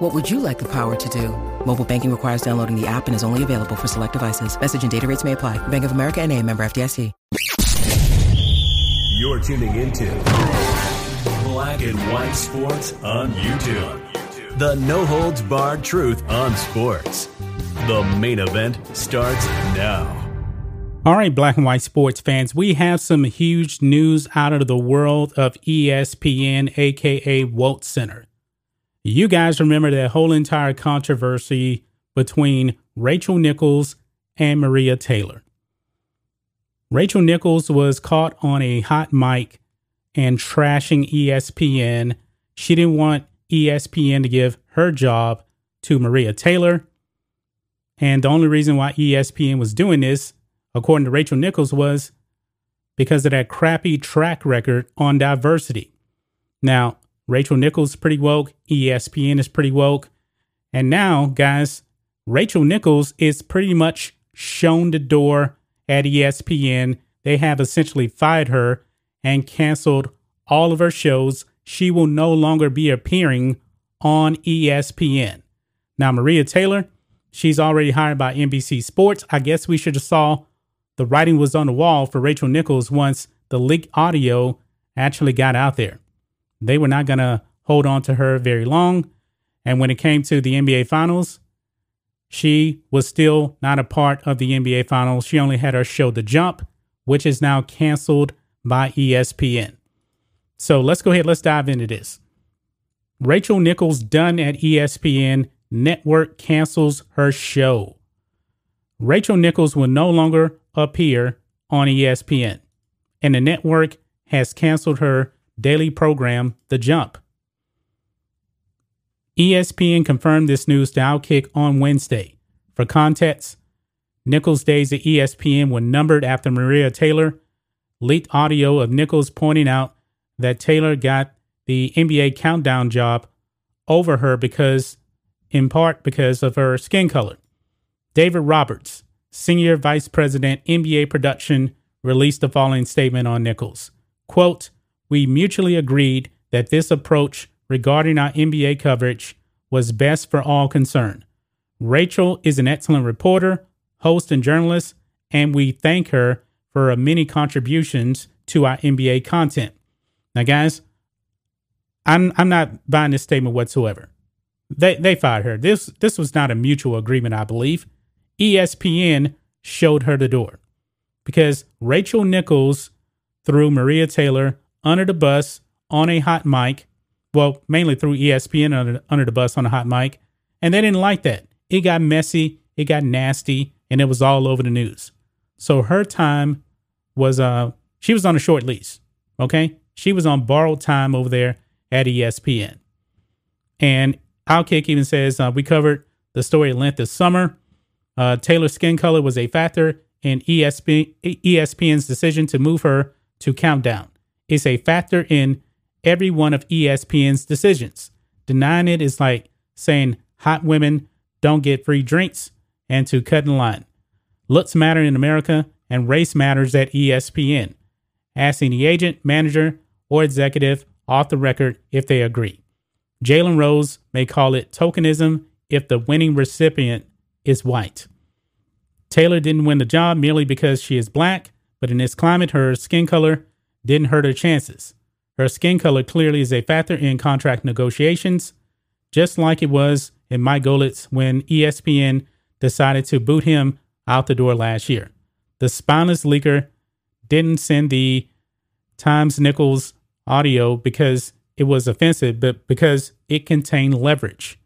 What would you like the power to do? Mobile banking requires downloading the app and is only available for select devices. Message and data rates may apply. Bank of America and a member FDIC. You're tuning into Black and White Sports on YouTube. The no holds barred truth on sports. The main event starts now. All right, black and white sports fans, we have some huge news out of the world of ESPN, aka Walt Center. You guys remember that whole entire controversy between Rachel Nichols and Maria Taylor. Rachel Nichols was caught on a hot mic and trashing ESPN. She didn't want ESPN to give her job to Maria Taylor. And the only reason why ESPN was doing this, according to Rachel Nichols, was because of that crappy track record on diversity. Now, Rachel Nichols is pretty woke, ESPN is pretty woke. And now, guys, Rachel Nichols is pretty much shown the door at ESPN. They have essentially fired her and canceled all of her shows. She will no longer be appearing on ESPN. Now, Maria Taylor, she's already hired by NBC Sports. I guess we should have saw the writing was on the wall for Rachel Nichols once the leaked audio actually got out there. They were not going to hold on to her very long. And when it came to the NBA Finals, she was still not a part of the NBA Finals. She only had her show The Jump, which is now canceled by ESPN. So let's go ahead, let's dive into this. Rachel Nichols done at ESPN. Network cancels her show. Rachel Nichols will no longer appear on ESPN, and the network has canceled her daily program, The Jump. ESPN confirmed this news to Outkick on Wednesday. For context, Nichols' days at ESPN were numbered after Maria Taylor leaked audio of Nichols pointing out that Taylor got the NBA countdown job over her because, in part, because of her skin color. David Roberts, Senior Vice President, NBA Production, released the following statement on Nichols. Quote, we mutually agreed that this approach regarding our NBA coverage was best for all concerned. Rachel is an excellent reporter, host, and journalist, and we thank her for her many contributions to our NBA content. Now, guys, I'm I'm not buying this statement whatsoever. They they fired her. This this was not a mutual agreement, I believe. ESPN showed her the door because Rachel Nichols threw Maria Taylor under the bus on a hot mic. Well, mainly threw ESPN under, under the bus on a hot mic. And they didn't like that. It got messy, it got nasty, and it was all over the news. So her time was uh she was on a short lease. Okay? She was on borrowed time over there at ESPN. And Outkick even says uh, we covered the story at length this summer. Uh, Taylor's skin color was a factor in ESP, ESPN's decision to move her to Countdown is a factor in every one of ESPN's decisions. Denying it is like saying hot women don't get free drinks and to cut in line. Looks matter in America and race matters at ESPN. Asking the agent, manager, or executive off the record if they agree. Jalen Rose may call it tokenism if the winning recipient is white. Taylor didn't win the job merely because she is black, but in this climate, her skin color didn't hurt her chances. Her skin color clearly is a factor in contract negotiations, just like it was in Mike Golic when ESPN decided to boot him out the door last year. The spineless leaker didn't send the Times Nichols audio because it was offensive, but because it contained leverage.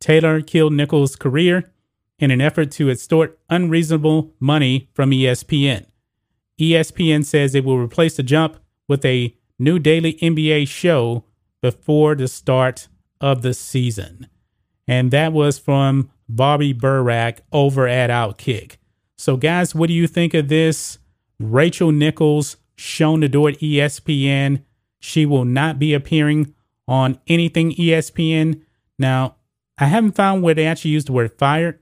Taylor killed Nichols' career in an effort to extort unreasonable money from ESPN. ESPN says it will replace the jump with a new daily NBA show before the start of the season. And that was from Bobby Burack over at Outkick. So, guys, what do you think of this Rachel Nichols shown the door at ESPN. She will not be appearing on anything ESPN. Now, I haven't found where they actually used the word fired,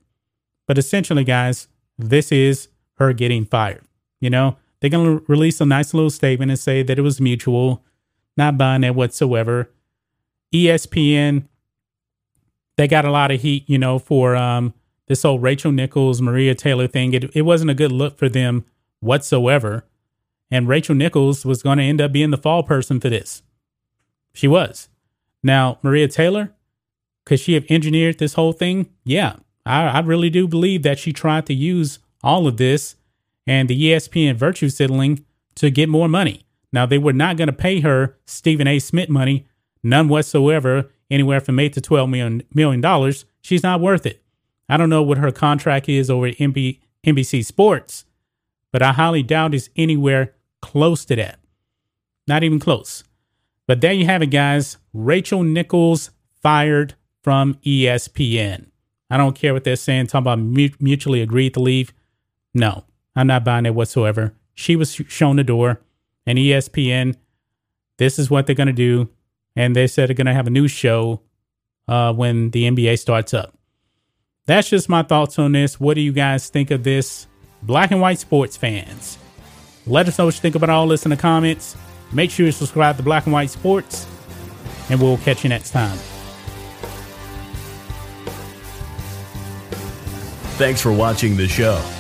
but essentially, guys, this is her getting fired. You know, they're going to release a nice little statement and say that it was mutual, not buying it whatsoever. ESPN, they got a lot of heat, you know, for um, this whole Rachel Nichols, Maria Taylor thing. It, it wasn't a good look for them whatsoever. And Rachel Nichols was going to end up being the fall person for this. She was. Now, Maria Taylor, could she have engineered this whole thing? Yeah, I, I really do believe that she tried to use all of this and the ESPN virtue signaling to get more money. Now, they were not going to pay her Stephen A. Smith money, none whatsoever, anywhere from 8 to $12 million, million dollars. She's not worth it. I don't know what her contract is over at NB, NBC Sports, but I highly doubt it's anywhere close to that. Not even close. But there you have it, guys. Rachel Nichols fired from ESPN. I don't care what they're saying, talking about mutually agreed to leave. No, I'm not buying it whatsoever. She was shown the door, and ESPN, this is what they're going to do. And they said they're going to have a new show uh, when the NBA starts up. That's just my thoughts on this. What do you guys think of this? Black and white sports fans. Let us know what you think about all this in the comments. Make sure you subscribe to Black and White Sports, and we'll catch you next time. Thanks for watching the show.